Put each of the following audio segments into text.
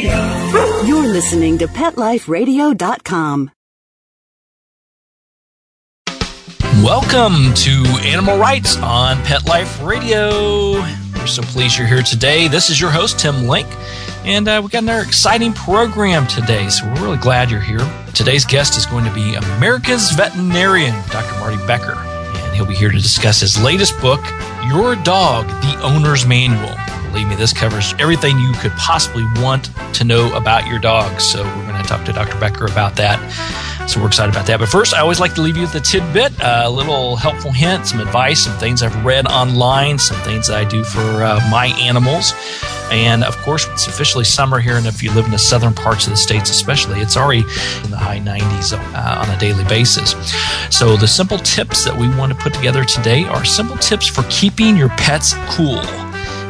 You're listening to PetLifeRadio.com. Welcome to Animal Rights on Pet Life Radio. We're so pleased you're here today. This is your host, Tim Link, and uh, we got another exciting program today, so we're really glad you're here. Today's guest is going to be America's veterinarian, Dr. Marty Becker, and he'll be here to discuss his latest book, Your Dog, the Owner's Manual. Believe me, this covers everything you could possibly want to know about your dog. So we're going to talk to Dr. Becker about that. So we're excited about that. But first, I always like to leave you with a tidbit, a little helpful hint, some advice, some things I've read online, some things that I do for uh, my animals. And of course, it's officially summer here, and if you live in the southern parts of the states, especially, it's already in the high 90s uh, on a daily basis. So, the simple tips that we want to put together today are simple tips for keeping your pets cool.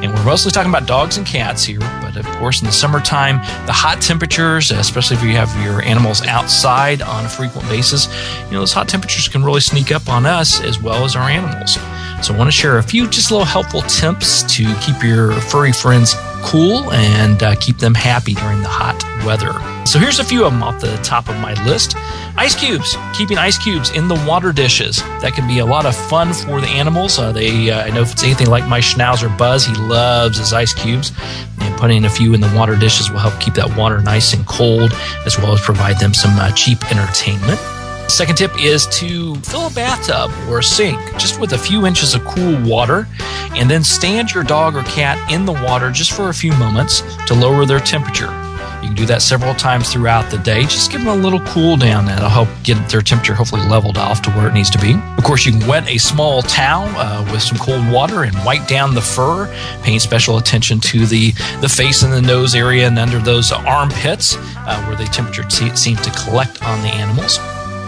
And we're mostly talking about dogs and cats here, but of course, in the summertime, the hot temperatures, especially if you have your animals outside on a frequent basis, you know, those hot temperatures can really sneak up on us as well as our animals. So, I want to share a few just little helpful tips to keep your furry friends cool and uh, keep them happy during the hot weather. So, here's a few of them off the top of my list. Ice cubes, keeping ice cubes in the water dishes. That can be a lot of fun for the animals. Uh, they, uh, I know if it's anything like my Schnauzer Buzz, he loves his ice cubes. And putting a few in the water dishes will help keep that water nice and cold, as well as provide them some uh, cheap entertainment. Second tip is to fill a bathtub or a sink just with a few inches of cool water and then stand your dog or cat in the water just for a few moments to lower their temperature. You can do that several times throughout the day. Just give them a little cool down. That'll help get their temperature hopefully leveled off to where it needs to be. Of course, you can wet a small towel uh, with some cold water and wipe down the fur, paying special attention to the, the face and the nose area and under those armpits uh, where the temperature t- seems to collect on the animals.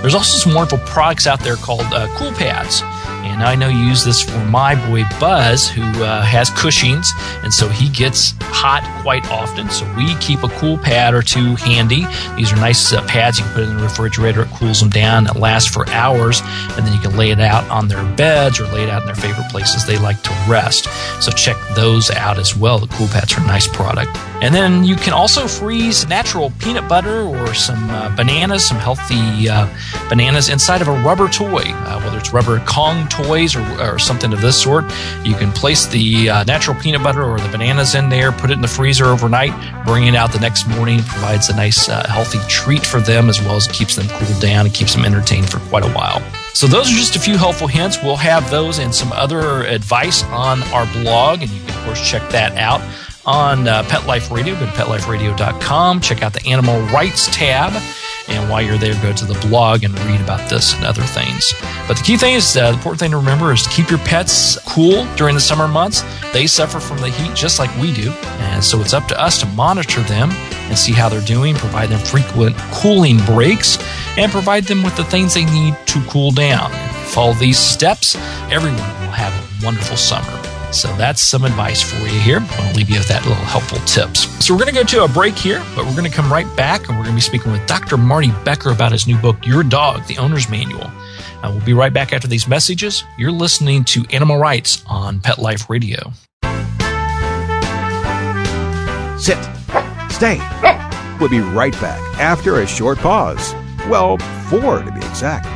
There's also some wonderful products out there called uh, Cool Pads. And I know you use this for my boy Buzz, who uh, has Cushing's, and so he gets hot quite often. So we keep a cool pad or two handy. These are nice uh, pads you can put in the refrigerator. It cools them down. It lasts for hours, and then you can lay it out on their beds or lay it out in their favorite places they like to rest. So check those out as well. The cool pads are a nice product. And then you can also freeze natural peanut butter or some uh, bananas, some healthy uh, bananas inside of a rubber toy, uh, whether it's rubber Kong toys or, or, something of this sort. You can place the uh, natural peanut butter or the bananas in there, put it in the freezer overnight, bring it out the next morning, provides a nice, uh, healthy treat for them as well as keeps them cooled down and keeps them entertained for quite a while. So, those are just a few helpful hints. We'll have those and some other advice on our blog, and you can, of course, check that out on uh, Pet Life Radio. Go to petliferadio.com. Check out the Animal Rights tab. And while you're there, go to the blog and read about this and other things. But the key thing is, uh, the important thing to remember is to keep your pets cool during the summer months. They suffer from the heat just like we do. And so it's up to us to monitor them and see how they're doing, provide them frequent cooling breaks, and provide them with the things they need to cool down. Follow these steps, everyone will have a wonderful summer. So that's some advice for you here. I'll leave you with that little helpful tips. So we're going to go to a break here, but we're going to come right back and we're going to be speaking with Dr. Marty Becker about his new book, Your Dog, the Owner's Manual. Uh, we'll be right back after these messages. You're listening to Animal Rights on Pet Life Radio. Sit. Stay. We'll be right back after a short pause. Well, four to be exact.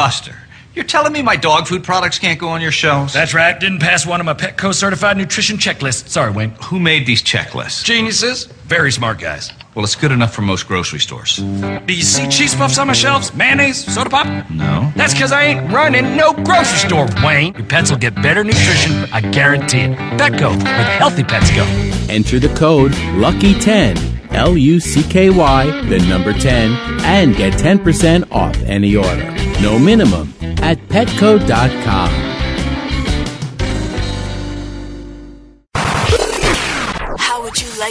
Buster, you're telling me my dog food products can't go on your shelves? That's right. Didn't pass one of my Petco certified nutrition checklists. Sorry, Wayne. Who made these checklists? Geniuses. Very smart guys. Well, it's good enough for most grocery stores. Do you see cheese puffs on my shelves? Mayonnaise? Soda pop? No. That's because I ain't running no grocery store, Wayne. Your pets will get better nutrition, I guarantee it. Petco, where the healthy pets go. Enter the code LUCKY10, L U C K Y, the number 10, and get 10% off any order. No minimum at petco.com.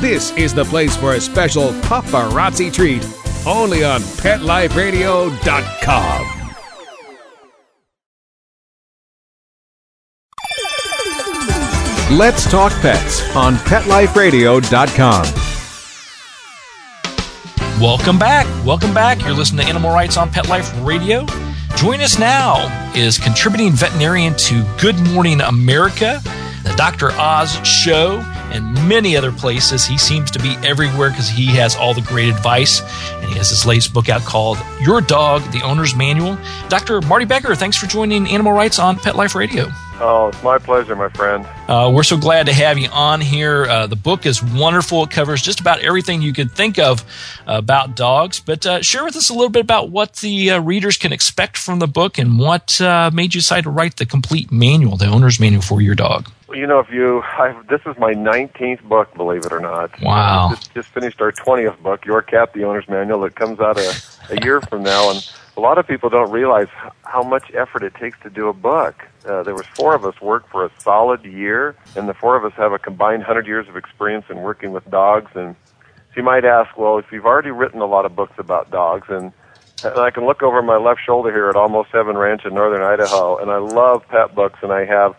This is the place for a special paparazzi treat. Only on PetLifeRadio.com. Let's talk pets on PetLifeRadio.com. Welcome back. Welcome back. You're listening to Animal Rights on Pet Life Radio. Join us now is contributing veterinarian to Good Morning America, the Dr. Oz show, and many other places. He seems to be everywhere because he has all the great advice. And he has his latest book out called Your Dog, the Owner's Manual. Dr. Marty Becker, thanks for joining Animal Rights on Pet Life Radio. Oh, it's my pleasure, my friend. Uh, we're so glad to have you on here. Uh, the book is wonderful. It covers just about everything you could think of about dogs. But uh, share with us a little bit about what the uh, readers can expect from the book and what uh, made you decide to write the complete manual, the owner's manual for your dog. You know, if you, I, this is my 19th book, believe it or not. Wow. Just, just finished our 20th book, Your Cat, the Owner's Manual, that comes out a, a year from now. And a lot of people don't realize how much effort it takes to do a book. Uh, there was four of us work for a solid year, and the four of us have a combined 100 years of experience in working with dogs. And so you might ask, well, if you've already written a lot of books about dogs, and, and I can look over my left shoulder here at Almost Heaven Ranch in northern Idaho, and I love pet books, and I have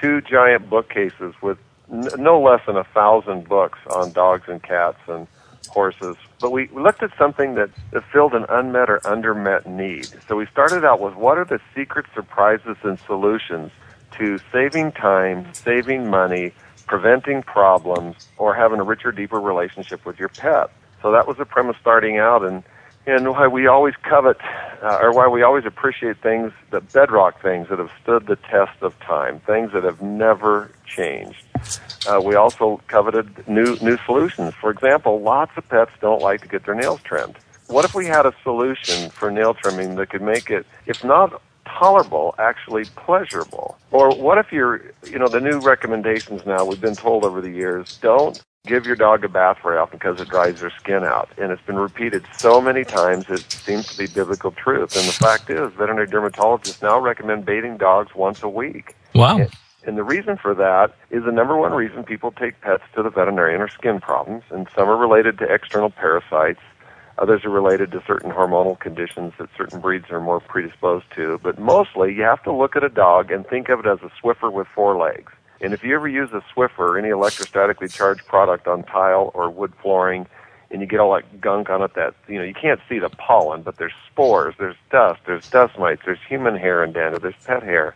two giant bookcases with n- no less than a thousand books on dogs and cats and horses. But we, looked at something that, that filled an unmet or undermet need. So we started out with what are the secret surprises and solutions to saving time, saving money, preventing problems, or having a richer, deeper relationship with your pet. So that was the premise starting out, and and why we always covet, uh, or why we always appreciate things, the bedrock things that have stood the test of time, things that have never changed. Uh, we also coveted new new solutions. For example, lots of pets don't like to get their nails trimmed. What if we had a solution for nail trimming that could make it, if not tolerable, actually pleasurable? Or what if you're, you know, the new recommendations now we've been told over the years, don't give your dog a bath very often because it dries their skin out. And it's been repeated so many times it seems to be biblical truth. And the fact is, veterinary dermatologists now recommend bathing dogs once a week. Wow. And- And the reason for that is the number one reason people take pets to the veterinarian are skin problems, and some are related to external parasites. Others are related to certain hormonal conditions that certain breeds are more predisposed to. But mostly, you have to look at a dog and think of it as a Swiffer with four legs. And if you ever use a Swiffer, or any electrostatically charged product on tile or wood flooring, and you get all that gunk on it that, you know, you can't see the pollen, but there's spores, there's dust, there's dust mites, there's human hair and dander, there's pet hair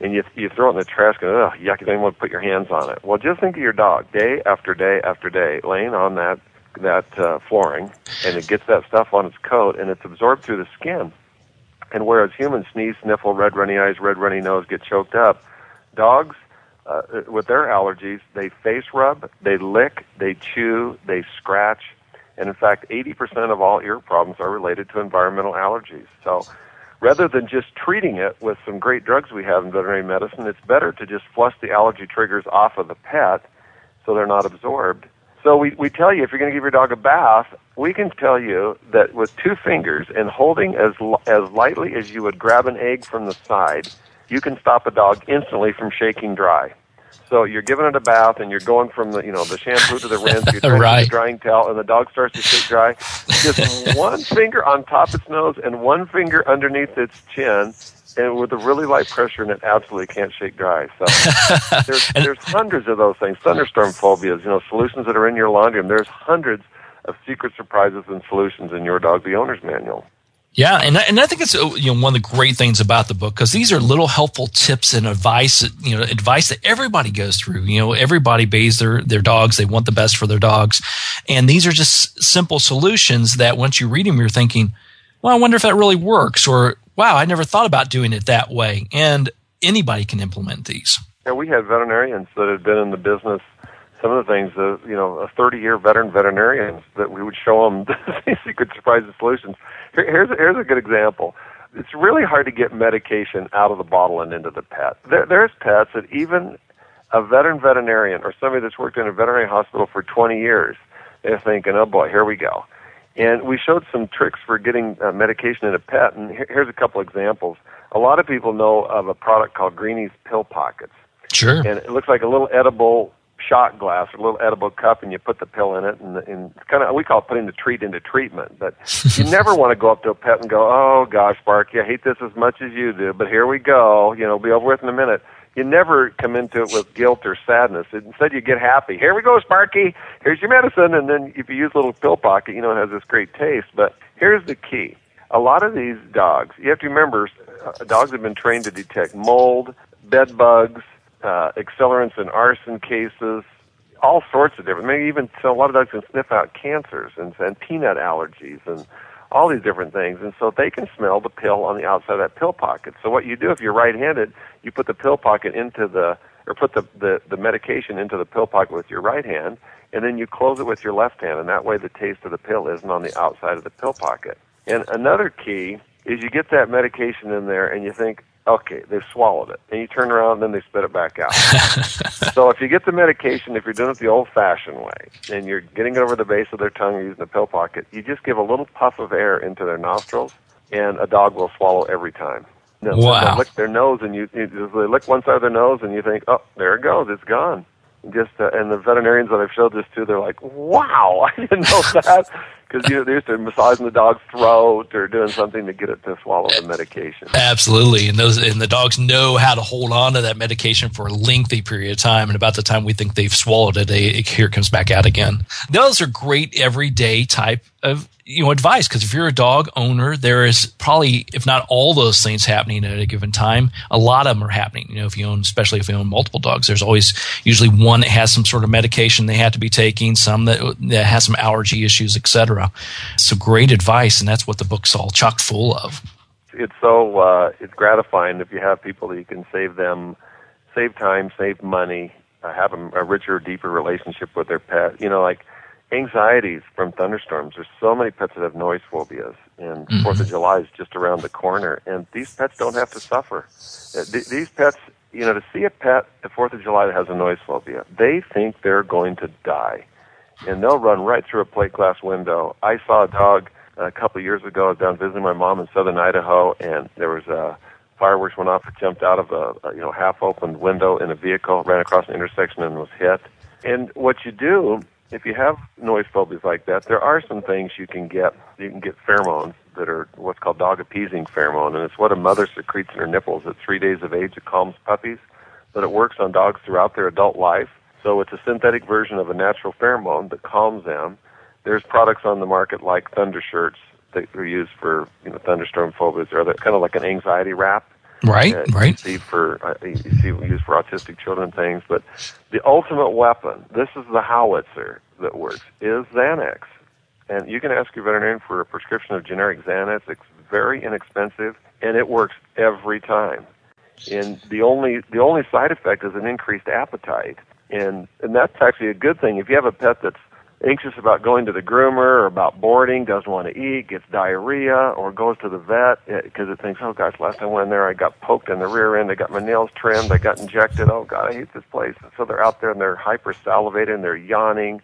and you you throw it in the trash and ugh, yuck, you don't put your hands on it. Well, just think of your dog day after day after day laying on that that uh, flooring, and it gets that stuff on its coat, and it's absorbed through the skin. And whereas humans sneeze, sniffle, red runny eyes, red runny nose, get choked up, dogs uh, with their allergies, they face rub, they lick, they chew, they scratch, and in fact, 80% of all ear problems are related to environmental allergies. So rather than just treating it with some great drugs we have in veterinary medicine, it's better to just flush the allergy triggers off of the pet so they're not absorbed. So we, we tell you if you're going to give your dog a bath, we can tell you that with two fingers and holding as as lightly as you would grab an egg from the side, you can stop a dog instantly from shaking dry. So you're giving it a bath and you're going from the you know the shampoo to the rinse, you're drying Right. the drying towel, and the dog starts to shake dry. Just one finger on top its nose and one finger underneath its chin, and with a really light pressure, and it absolutely can't shake dry. So there's there's hundreds of those things. Thunderstorm phobias, you know, solutions that are in your laundry room. There's hundreds of secret surprises and solutions in your dog, the owner's manual. Yeah, and I, and I think it's uh, you know one of the great things about the book because these are little helpful tips and advice you know advice that everybody goes through. You know, everybody bathes their their dogs; they want the best for their dogs, and these are just simple solutions that once you read them, you're thinking, well, I wonder if that really works, or wow, I never thought about doing it that way, and anybody can implement these. Yeah, we had veterinarians that had been in the business some of the things, uh, you know, a 30 year veteran veterinarian that we would show them these secret surprises solutions. Here, here's, a, here's a good example. It's really hard to get medication out of the bottle and into the pet. There, there's pets that even a veteran veterinarian or somebody that's worked in a veterinary hospital for 20 years, they're thinking, oh boy, here we go. And we showed some tricks for getting uh, medication in a pet, and here's a couple examples. A lot of people know of a product called Greenie's Pill Pockets. Sure. And it looks like a little edible shot glass or a little edible cup and you put the pill in it and, and kind of we call it putting the treat into treatment but you never want to go up to a pet and go oh gosh Sparky I hate this as much as you do but here we go you know it'll be over with in a minute. You never come into it with guilt or sadness. Instead you get happy. Here we go Sparky. Here's your medicine. And then if you use a little pill pocket you know it has this great taste. But here's the key. A lot of these dogs you have to remember uh, dogs have been trained to detect mold bed bugs uh, accelerants in arson cases, all sorts of different. Maybe even so, a lot of dogs can sniff out cancers and, and peanut allergies and all these different things. And so they can smell the pill on the outside of that pill pocket. So what you do if you're right-handed, you put the pill pocket into the or put the, the, the medication into the pill pocket with your right hand, and then you close it with your left hand, and that way the taste of the pill isn't on the outside of the pill pocket. And another key is you get that medication in there and you think, okay, they've swallowed it. And you turn around and then they spit it back out. so if you get the medication, if you're doing it the old fashioned way, and you're getting it over the base of their tongue using the pill pocket, you just give a little puff of air into their nostrils, and a dog will swallow every time. No, wow. They lick their nose, and you, you they lick one side of their nose, and you think, oh, there it goes, it's gone. Just uh, and the veterinarians that I've showed this to, they're like, wow, I didn't know that because you know, they're to massaging the dog's throat or doing something to get it to swallow the medication. Absolutely, and those and the dogs know how to hold on to that medication for a lengthy period of time. And about the time we think they've swallowed it, it here it comes back out again. Those are great everyday type of you know advice because if you're a dog owner there is probably if not all those things happening at a given time a lot of them are happening you know if you own especially if you own multiple dogs there's always usually one that has some sort of medication they have to be taking some that, that has some allergy issues etc so great advice and that's what the book's all chock full of it's so uh, it's gratifying if you have people that you can save them save time save money uh, have a, a richer deeper relationship with their pet you know like anxieties from thunderstorms. There's so many pets that have noise phobias, and mm-hmm. Fourth of July is just around the corner, and these pets don't have to suffer. Uh, th- these pets, you know, to see a pet at Fourth of July that has a noise phobia, they think they're going to die, and they'll run right through a plate glass window. I saw a dog a couple of years ago. Down visiting my mom in southern Idaho, and there was a fireworks went off. It jumped out of a, a you know half opened window in a vehicle, ran across an intersection, and was hit. And what you do if you have noise phobias like that, there are some things you can get. You can get pheromones that are what's called dog appeasing pheromone, and it's what a mother secretes in her nipples at three days of age. It calms puppies, but it works on dogs throughout their adult life. So it's a synthetic version of a natural pheromone that calms them. There's products on the market like Thunder shirts that are used for you know thunderstorm phobias, or other kind of like an anxiety wrap Right, uh, right. You see for uh, you see used for autistic children things, but the ultimate weapon, this is the howitzer that works, is Xanax. And you can ask your veterinarian for a prescription of generic Xanax. It's very inexpensive, and it works every time. And the only the only side effect is an increased appetite, and and that's actually a good thing. If you have a pet that's anxious about going to the groomer or about boarding, doesn't want to eat, gets diarrhea, or goes to the vet because it thinks, oh gosh, last time I went there, I got poked in the rear end, I got my nails trimmed, I got injected. Oh God, I hate this place. And so they're out there and they're hyper salivating, they're yawning,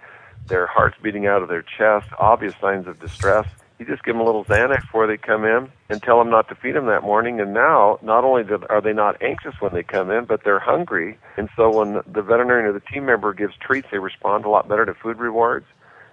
their heart's beating out of their chest, obvious signs of distress. You just give them a little Xanax before they come in and tell them not to feed them that morning. And now, not only are they not anxious when they come in, but they're hungry. And so when the veterinarian or the team member gives treats, they respond a lot better to food rewards.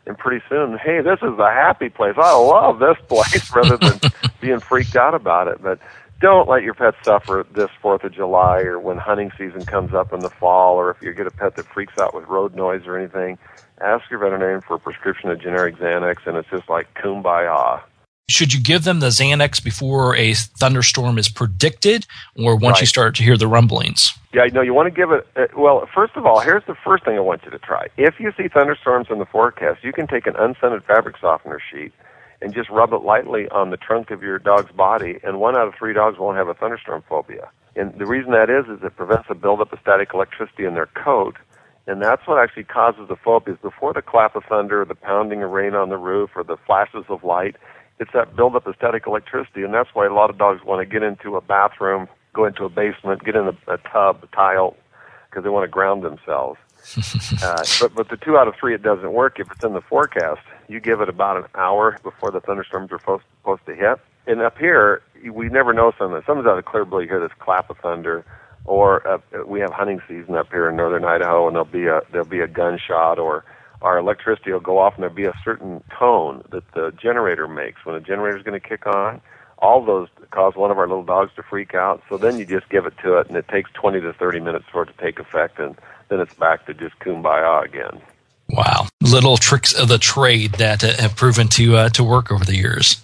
And pretty soon, hey, this is a happy place. I love this place rather than being freaked out about it. But don't let your pet suffer this Fourth of July or when hunting season comes up in the fall, or if you get a pet that freaks out with road noise or anything. Ask your veterinarian for a prescription of generic Xanax, and it's just like kumbaya. Should you give them the Xanax before a thunderstorm is predicted, or once Right. you start to hear the rumblings? Yeah, no, you want to give it. Uh, well, first of all, here's the first thing I want you to try. If you see thunderstorms in the forecast, you can take an unscented fabric softener sheet and just rub it lightly on the trunk of your dog's body, and one out of three dogs won't have a thunderstorm phobia. And the reason that is, is it prevents the buildup of static electricity in their coat, and that's what actually causes the phobias. Before the clap of thunder, the pounding of rain on the roof, or the flashes of light, it's that buildup of static electricity, and that's why a lot of dogs want to get into a bathroom, go into a basement, get in a, a tub, a tile, because they want to ground themselves. uh, but but the two out of three, it doesn't work if it's in the forecast. You give it about an hour before the thunderstorms are supposed, supposed to hit. And up here, we never know something. Sometimes out of clear blue, you hear this clap of thunder, or uh, we have hunting season up here in northern Idaho, and there'll be a there'll be a gunshot, or our electricity will go off, and there'll be a certain tone that the generator makes when the generator's going to kick on. All those cause one of our little dogs to freak out. So then you just give it to it, and it takes 20 to 30 minutes for it to take effect, and then it's back to just kumbaya again. Wow, little tricks of the trade that uh, have proven to uh, to work over the years.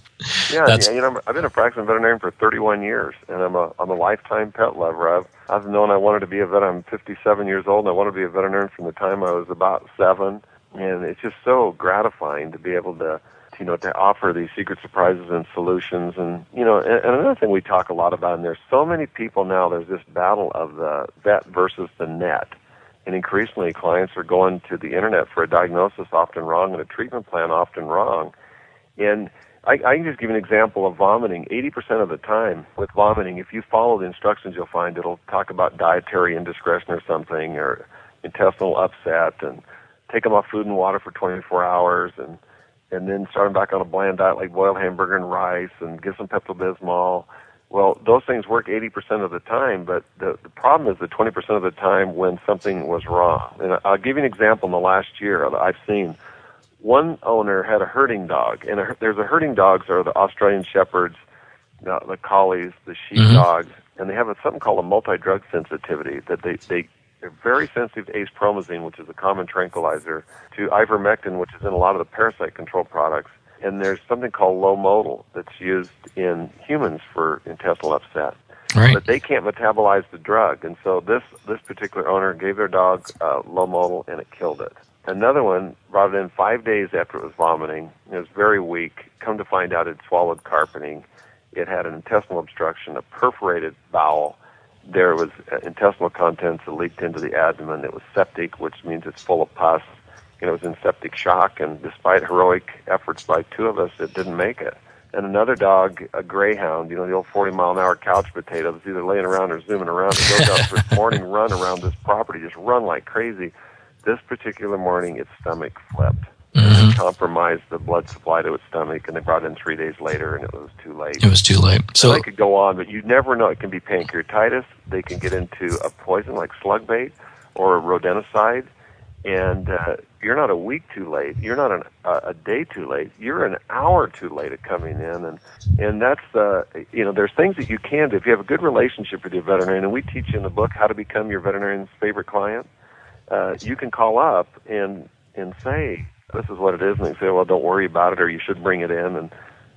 Yeah, That's- yeah, you know, I've been a practicing veterinarian for 31 years, and I'm a I'm a lifetime pet lover. I've I've known I wanted to be a vet. I'm 57 years old, and I wanted to be a veterinarian from the time I was about seven. And it's just so gratifying to be able to, you know, to offer these secret surprises and solutions. And you know, and, and another thing we talk a lot about, and there's so many people now. There's this battle of the vet versus the net. And increasingly, clients are going to the internet for a diagnosis often wrong and a treatment plan often wrong. And I, I can just give an example of vomiting. 80% of the time with vomiting, if you follow the instructions, you'll find it'll talk about dietary indiscretion or something, or intestinal upset, and take them off food and water for 24 hours, and and then start them back on a bland diet like boiled hamburger and rice, and give some Pepto Bismol. Well, those things work 80% of the time, but the, the problem is the 20% of the time when something was wrong. And I'll give you an example in the last year that I've seen one owner had a herding dog, and a, there's a herding dogs are the Australian shepherds, the, the collies, the sheepdogs, and they have a, something called a multi-drug sensitivity that they they they're very sensitive to acepromazine, which is a common tranquilizer, to ivermectin, which is in a lot of the parasite control products, and there's something called Lomotil that's used in humans for intestinal upset Right. but they can't metabolize the drug. And so this this particular owner gave their dog uh, Lomotil, and it killed it. Another one brought it in five days after it was vomiting. It was very weak. Come to find out, it swallowed carpeting. It had an intestinal obstruction, a perforated bowel. There was uh, intestinal contents that leaked into the abdomen. It was septic, which means it's full of pus. And it was in septic shock. And despite heroic efforts by two of us, it didn't make it and another dog, a greyhound, you know, the old 40 mile an hour couch potato that's either laying around or zooming around. It goes out for its morning run around this property, just run like crazy. This particular morning, its stomach flipped. Mhm. It compromised the blood supply to its stomach, and they brought in three days later, and it was too late. It was too late. So So I could go on, but you never know. It can be pancreatitis. They can get into a poison like slug bait or a rodenticide, and uh, you're not a week too late. You're not an, uh, a day too late. You're an hour too late at coming in, and and that's uh, you know there's things that you can do if you have a good relationship with your veterinarian, and we teach you in the book how to become your veterinarian's favorite client. Uh, you can call up and and say this is what it is, and they say, well, don't worry about it, or you should bring it in, and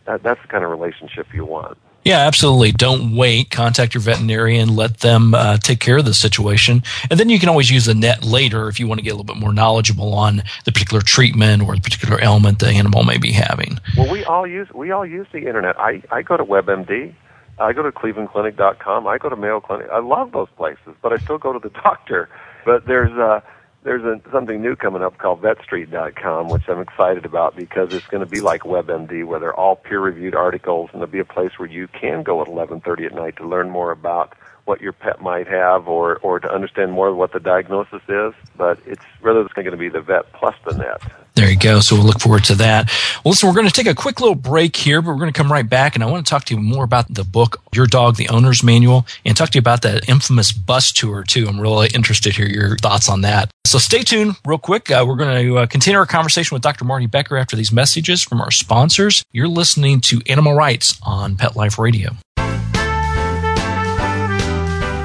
that, that's the kind of relationship you want. Yeah, absolutely. Don't wait. Contact your veterinarian. Let them uh, take care of the situation. And then you can always use the net later if you want to get a little bit more knowledgeable on the particular treatment or the particular ailment the animal may be having. Well, we all use we all use the internet. I I go to WebMD. I go to ClevelandClinic.com. I go to Mayo Clinic. I love those places, but I still go to the doctor. But there's uh there's a, something new coming up called VetStreet.com, which I'm excited about because it's going to be like WebMD, where they're all peer-reviewed articles, and there'll be a place where you can go at 11:30 at night to learn more about what your pet might have, or or to understand more what the diagnosis is. But it's rather it's going to be the vet plus the net. There you go. So we'll look forward to that. Well, listen, we're going to take a quick little break here, but we're going to come right back. And I want to talk to you more about the book, Your Dog, the Owner's Manual, and talk to you about that infamous bus tour, too. I'm really interested to hear your thoughts on that. So stay tuned real quick. Uh, we're going to uh, continue our conversation with Dr. Marty Becker after these messages from our sponsors. You're listening to Animal Rights on Pet Life Radio.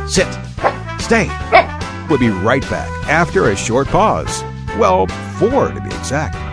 Sit. Stay. We'll be right back after a short pause. Well, four to be exact.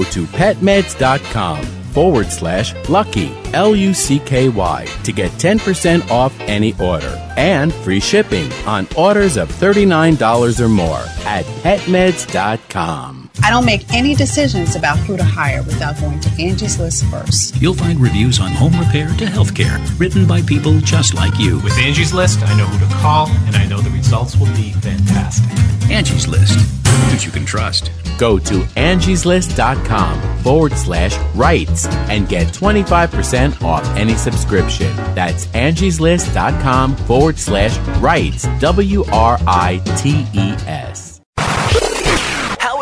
To petmeds.com forward slash lucky, L U C K Y, to get 10% off any order and free shipping on orders of $39 or more at petmeds.com. I don't make any decisions about who to hire without going to Angie's List first. You'll find reviews on home repair to healthcare written by people just like you. With Angie's List, I know who to call and I know the results will be fantastic. Angie's List, who you can trust. Go to angieslist.com forward slash rights and get 25% off any subscription. That's angieslist.com forward slash rights, W R I T E S.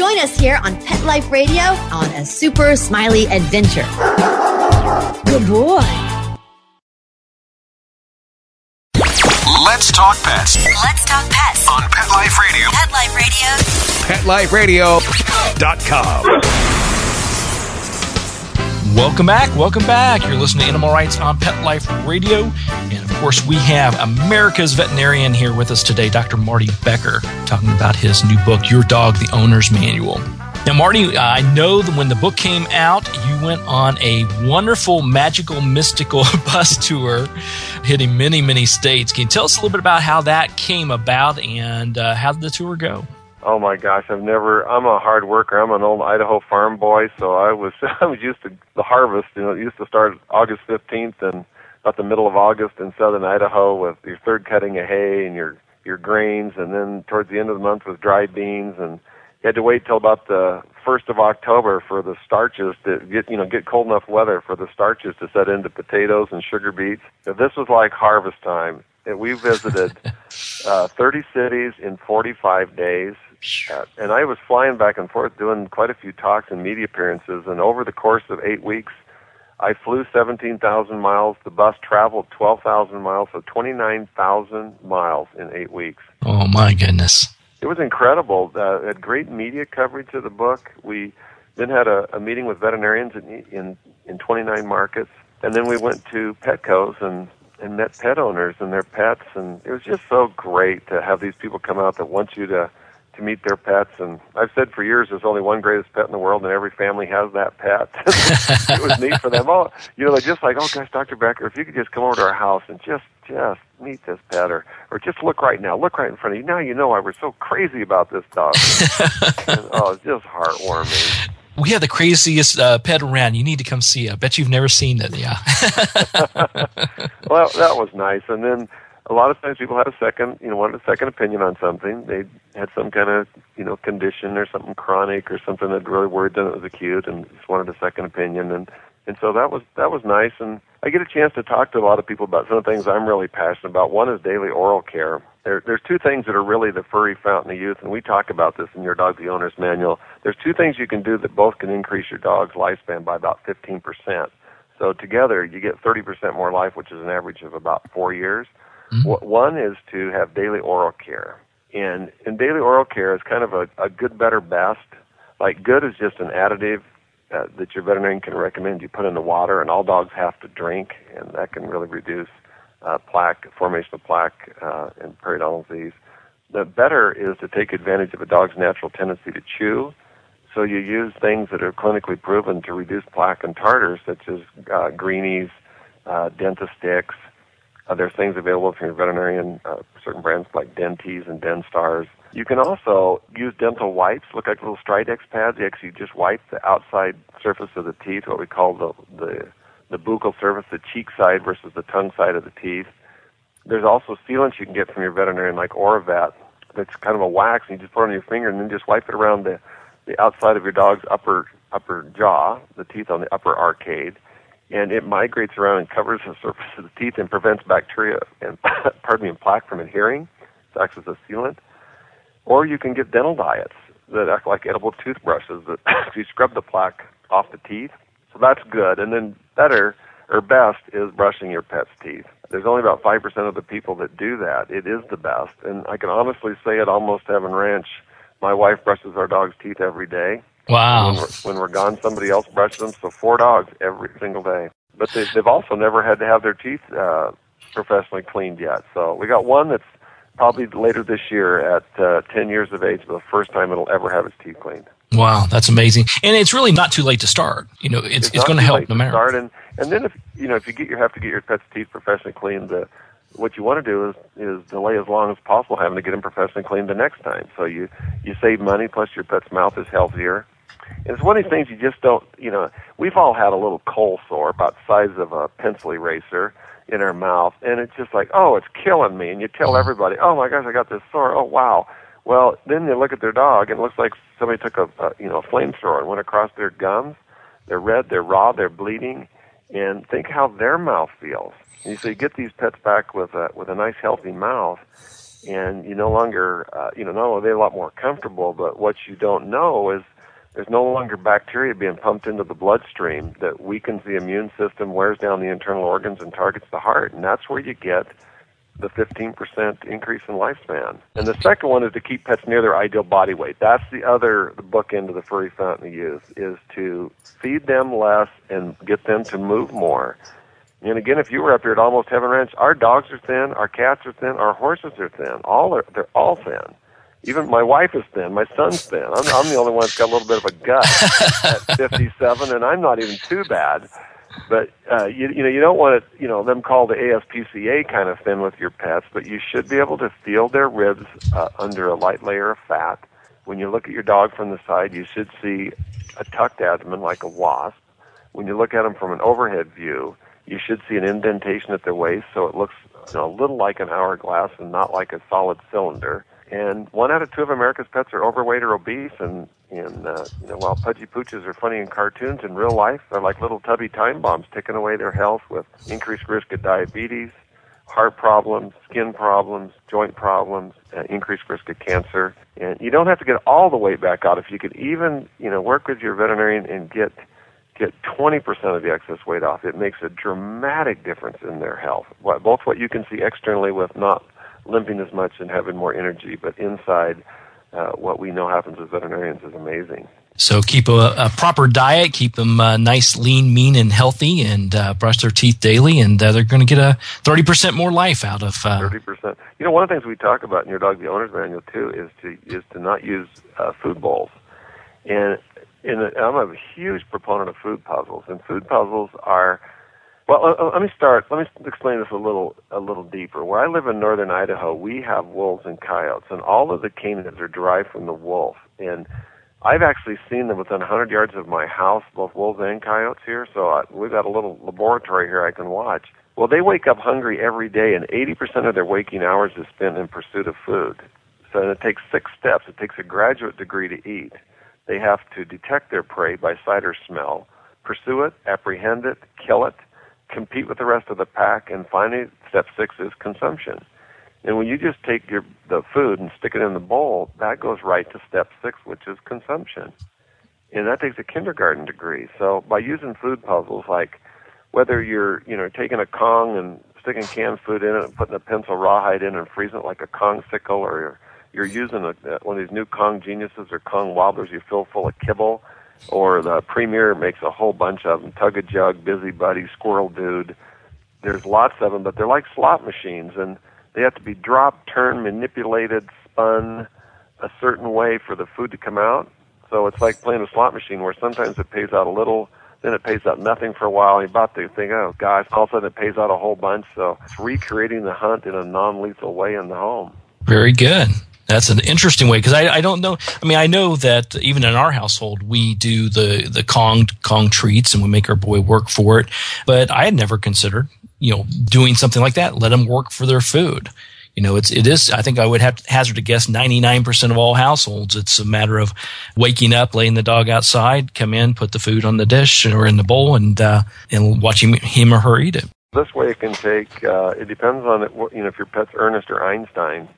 Join us here on Pet Life Radio on A Super Smiley Adventure. Good boy. Let's talk pets Let's talk pets. on Pet Life Radio. Pet Life Radio. PetLifeRadio.com. Welcome back. Welcome back. You're listening to Animal Rights on Pet Life Radio. And of course, we have America's veterinarian here with us today, Dr. Marty Becker, talking about his new book, Your Dog, the Owner's Manual. Now, Marty, I know that when the book came out, you went on a wonderful, magical, mystical bus tour, hitting many, many states. Can you tell us a little bit about how that came about and uh, how did the tour go? Oh my gosh, I've never. I'm a hard worker. I'm an old Idaho farm boy, so I was I was used to the harvest. You know, it used to start August 15th and about the middle of August in southern Idaho with your third cutting of hay and your your grains, and then towards the end of the month with dried beans, and you had to wait till about the first of October for the starches to get you know get cold enough weather for the starches to set into potatoes and sugar beets. So this was like harvest time. And we visited uh, 30 cities in 45 days. And I was flying back and forth doing quite a few talks and media appearances. And over the course of eight weeks, I flew 17,000 miles. The bus traveled 12,000 miles, so 29,000 miles in eight weeks. Oh, my goodness. It was incredible. Uh, had great media coverage of the book. We then had a, a meeting with veterinarians in, in in 29 markets, and then we went to Petco's and and met pet owners and their pets, and it was just so great to have these people come out that want you to to meet their pets. And I've said for years, there's only one greatest pet in the world, and every family has that pet. it was neat for them. Oh, you know, they're just like, oh gosh, Dr. Becker, if you could just come over to our house and just just meet this pet, or or just look right now, look right in front of you. Now you know why we're so crazy about this dog. and, oh, it's just heartwarming. We have the craziest uh, pet around. You need to come see it. I bet you've never seen it. Yeah. well, that was nice. And then a lot of times people had a second, you know, wanted a second opinion on something. They had some kind of, you know, condition or something chronic or something that really worried them that was acute, and just wanted a second opinion. And and so that was that was nice. And I get a chance to talk to a lot of people about some of the things I'm really passionate about. One is daily oral care. There, there's two things that are really the furry fountain of youth, and we talk about this in your dog the owner's manual. There's two things you can do that both can increase your dog's lifespan by about 15%. So together, you get 30% more life, which is an average of about four years. Mm-hmm. One is to have daily oral care, and and daily oral care is kind of a, a good, better, best. Like good is just an additive uh, that your veterinarian can recommend you put in the water, and all dogs have to drink, and that can really reduce uh, plaque formation of plaque uh, and periodontal disease. The better is to take advantage of a dog's natural tendency to chew. So you use things that are clinically proven to reduce plaque and tartar, such as uh, greenies, uh, Dentastix. Uh, there's things available from your veterinarian, uh, certain brands like Dentees and Denstars. You can also use dental wipes, look like little Stridex pads. You actually just wipe the outside surface of the teeth, what we call the, the, the buccal surface, the cheek side versus the tongue side of the teeth. There's also sealants you can get from your veterinarian like Oravet that's kind of a wax and you just put it on your finger and then just wipe it around the, the outside of your dog's upper upper jaw, the teeth on the upper arcade, and it migrates around and covers the surface of the teeth and prevents bacteria and pardon me and plaque from adhering. It acts as a sealant. Or you can get dental diets that act like edible toothbrushes that actually scrub the plaque off the teeth. So that's good. And then better or best is brushing your pet's teeth. There's only about 5% of the people that do that. It is the best. And I can honestly say at Almost Heaven Ranch, my wife brushes our dog's teeth every day. Wow. When we're, when we're gone, somebody else brushes them. So four dogs every single day. But they, they've also never had to have their teeth uh, professionally cleaned yet. So we got one that's probably later this year at uh, 10 years of age, the first time it'll ever have its teeth cleaned. Wow, that's amazing. And it's really not too late to start. You know, it's, it's, not going to help no matter. Start and, and then if you know if you get your have to get your pet's teeth professionally cleaned, the what you want to do is is delay as long as possible having to get them professionally cleaned the next time. So you you save money, plus your pet's mouth is healthier. It's one of these things you just don't. You know, we've all had a little coal sore about the size of a pencil eraser in our mouth, and it's just like, oh, it's killing me. And you tell everybody, oh my gosh, I got this sore. Oh wow. Well, then you look at their dog, and it looks like somebody took a, a you know a flamethrower and went across their gums. They're red, they're raw, they're bleeding, and think how their mouth feels. And so you get these pets back with a with a nice healthy mouth, and you no longer uh, you know not only are they a lot more comfortable, but what you don't know is there's no longer bacteria being pumped into the bloodstream that weakens the immune system, wears down the internal organs, and targets the heart. And that's where you get the 15% increase in lifespan. And the second one is to keep pets near their ideal body weight. That's the other bookend of the furry fountain of youth is to feed them less and get them to move more. And again, if you were up here at Almost Heaven Ranch, our dogs are thin, our cats are thin, our horses are thin. All are they're all thin. Even my wife is thin. My son's thin. I'm, I'm the only one that's got a little bit of a gut at 57, and I'm not even too bad. But uh, you, you know, you don't want to, you know, them call the ASPCA kind of thin with your pets, but you should be able to feel their ribs uh, under a light layer of fat. When you look at your dog from the side, you should see a tucked abdomen like a wasp. When you look at them from an overhead view, you should see an indentation at their waist, so it looks you know, a little like an hourglass and not like a solid cylinder. And one out of two of America's pets are overweight or obese, and and uh, you know, while pudgy pooches are funny in cartoons, in real life they're like little tubby time bombs, ticking away their health with increased risk of diabetes, heart problems, skin problems, joint problems, uh, increased risk of cancer. And you don't have to get all the weight back out. If you could even, you know, work with your veterinarian and get get 20% of the excess weight off, it makes a dramatic difference in their health. Both what you can see externally with not limping as much and having more energy, but inside, uh, what we know happens as veterinarians is amazing. So keep a, a proper diet, keep them uh, nice, lean, mean, and healthy, and uh, brush their teeth daily, and uh, they're going to get a thirty percent more life out of. uh, Thirty percent. You know, one of the things we talk about in your dog, the owner's manual too, is to is to not use uh, food bowls. And in a, I'm a huge proponent of food puzzles, and food puzzles are. Well, uh, uh, let me start. Let me explain this a little a little deeper. Where I live in northern Idaho, we have wolves and coyotes, and all of the canids are derived from the wolf. And I've actually seen them within 100 yards of my house, both wolves and coyotes here. So I, we've got a little laboratory here I can watch. Well, they wake up hungry every day, and 80% of their waking hours is spent in pursuit of food. So it takes six steps. It takes a graduate degree to eat. They have to detect their prey by sight or smell, pursue it, apprehend it, kill it, compete with the rest of the pack, and finally, step six is consumption. And when you just take your the food and stick it in the bowl, that goes right to step six, which is consumption. And that takes a kindergarten degree. So by using food puzzles, like whether you're you know taking a Kong and sticking canned food in it and putting a pencil rawhide in and freezing it like a Kong sickle, or you're, you're using a, one of these new Kong geniuses or Kong wobblers you fill full of kibble or the Premier makes a whole bunch of them. Tug a Jug, Busy Buddy, Squirrel Dude. There's lots of them, but they're like slot machines, and they have to be dropped, turned, manipulated, spun a certain way for the food to come out. So it's like playing a slot machine where sometimes it pays out a little, then it pays out nothing for a while. You're about to think, oh gosh, all of a sudden it pays out a whole bunch. So it's recreating the hunt in a non-lethal way in the home. Very good. That's an interesting way because I, I don't know. I mean, I know that even in our household, we do the the Kong Kong treats and we make our boy work for it. But I had never considered, you know, doing something like that. Let them work for their food. You know, it's it is. I think I would have to hazard to guess ninety nine percent of all households. It's a matter of waking up, laying the dog outside, come in, put the food on the dish or in the bowl, and uh, and watching him or her eat it. This way, it can take. Uh, it depends on it. You know, if your pet's Ernest or Einstein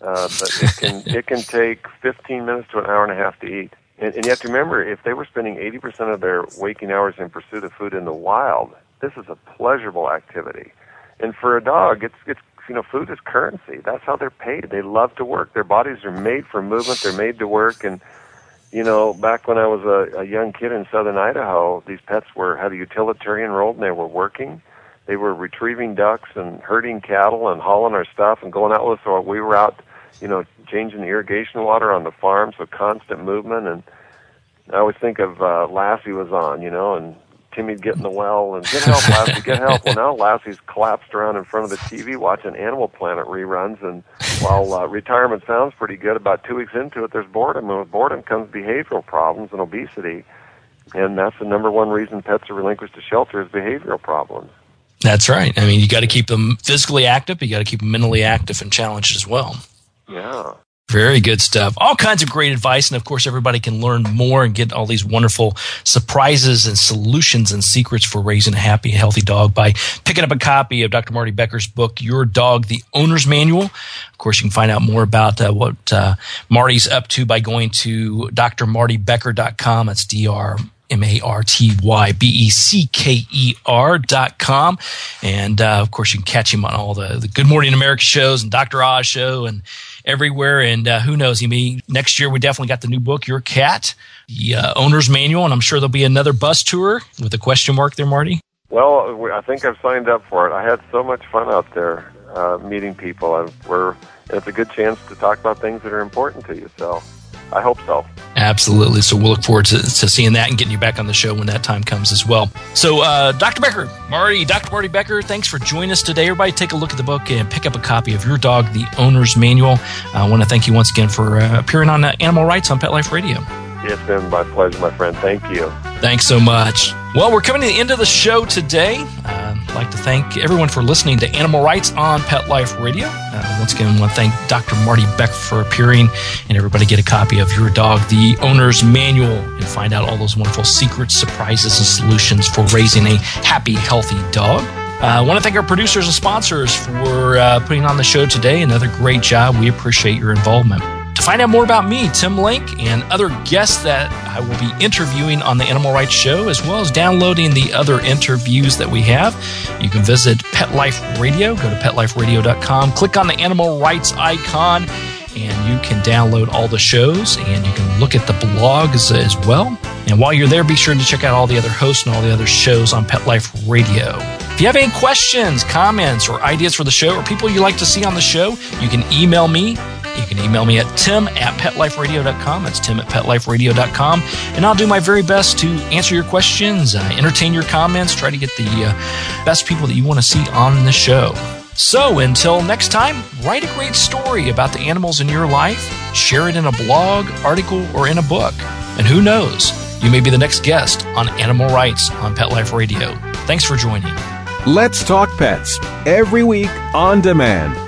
uh, but it can it can take 15 minutes to an hour and a half to eat. And, and you have to remember, if they were spending 80% of their waking hours in pursuit of food in the wild, this is a pleasurable activity. And for a dog, it's it's you know, food is currency. That's how they're paid. They love to work. Their bodies are made for movement. They're made to work. And you know, back when I was a, a young kid in southern Idaho, these pets were had a utilitarian role and they were working they were retrieving ducks and herding cattle and hauling our stuff and going out with us. So we were out you know, changing the irrigation water on the farm, so constant movement. And I always think of uh, Lassie was on, you know, and Timmy'd get in the well and get help, Lassie, get help. Well, now Lassie's collapsed around in front of the TV watching Animal Planet reruns. And while uh, retirement sounds pretty good, about two weeks into it, there's boredom. And with boredom comes behavioral problems and obesity. And that's the number one reason pets are relinquished to shelter is behavioral problems. That's right. I mean, you got to keep them physically active, you got to keep them mentally active and challenged as well. Yeah. Very good stuff. All kinds of great advice. And of course, everybody can learn more and get all these wonderful surprises and solutions and secrets for raising a happy, healthy dog by picking up a copy of Dr. Marty Becker's book, Your Dog, the Owner's Manual. Of course, you can find out more about uh, what uh, Marty's up to by going to drmartybecker.com. That's D-R M A R T Y B E C K E R dot com. And uh, of course, you can catch him on all the, the Good Morning America shows and Dr. Oz show and everywhere. And uh, who knows, he may next year we definitely got the new book, Your Cat, the uh, owner's manual, and I'm sure there'll be another bus tour with a question mark there, Marty. Well, I think I've signed up for it. I had so much fun out there uh, meeting people. and we're it's a good chance to talk about things that are important to you. So I hope so. Absolutely. So we'll look forward to, to seeing that and getting you back on the show when that time comes as well. So, uh, Dr. Becker, Marty, Dr. Marty Becker, thanks for joining us today. Everybody, take a look at the book and pick up a copy of Your Dog, the Owner's Manual. I want to thank you once again for uh, appearing on uh, Animal Writes on Pet Life Radio. It's been my pleasure, my friend. Thank you. Thanks so much. Well, we're coming to the end of the show today. I'd like to thank everyone for listening to Animal Writes on Pet Life Radio. Uh, once again, I want to thank Dr. Marty Beck for appearing, and everybody get a copy of Your Dog, the Owner's Manual, and find out all those wonderful secrets, surprises, and solutions for raising a happy, healthy dog. Uh, I want to thank our producers and sponsors for uh, putting on the show today. Another great job. We appreciate your involvement. Find out more about me, Tim Link, and other guests that I will be interviewing on the Animal Writes Show, as well as downloading the other interviews that we have, you can visit Pet Life Radio. Go to petliferadio.com, click on the animal writes icon, and you can download all the shows and you can look at the blogs as well. And while you're there, be sure to check out all the other hosts and all the other shows on Pet Life Radio. If you have any questions, comments, or ideas for the show, or people you'd like to see on the show, you can email me you can email me at tim at petliferadio.com. That's tim at petliferadio.com. And I'll do my very best to answer your questions, uh, entertain your comments, try to get the uh, best people that you want to see on the show. So until next time, write a great story about the animals in your life, share it in a blog, article, or in a book. And who knows, you may be the next guest on Animal Writes on Pet Life Radio. Thanks for joining. Let's Talk Pets every week on demand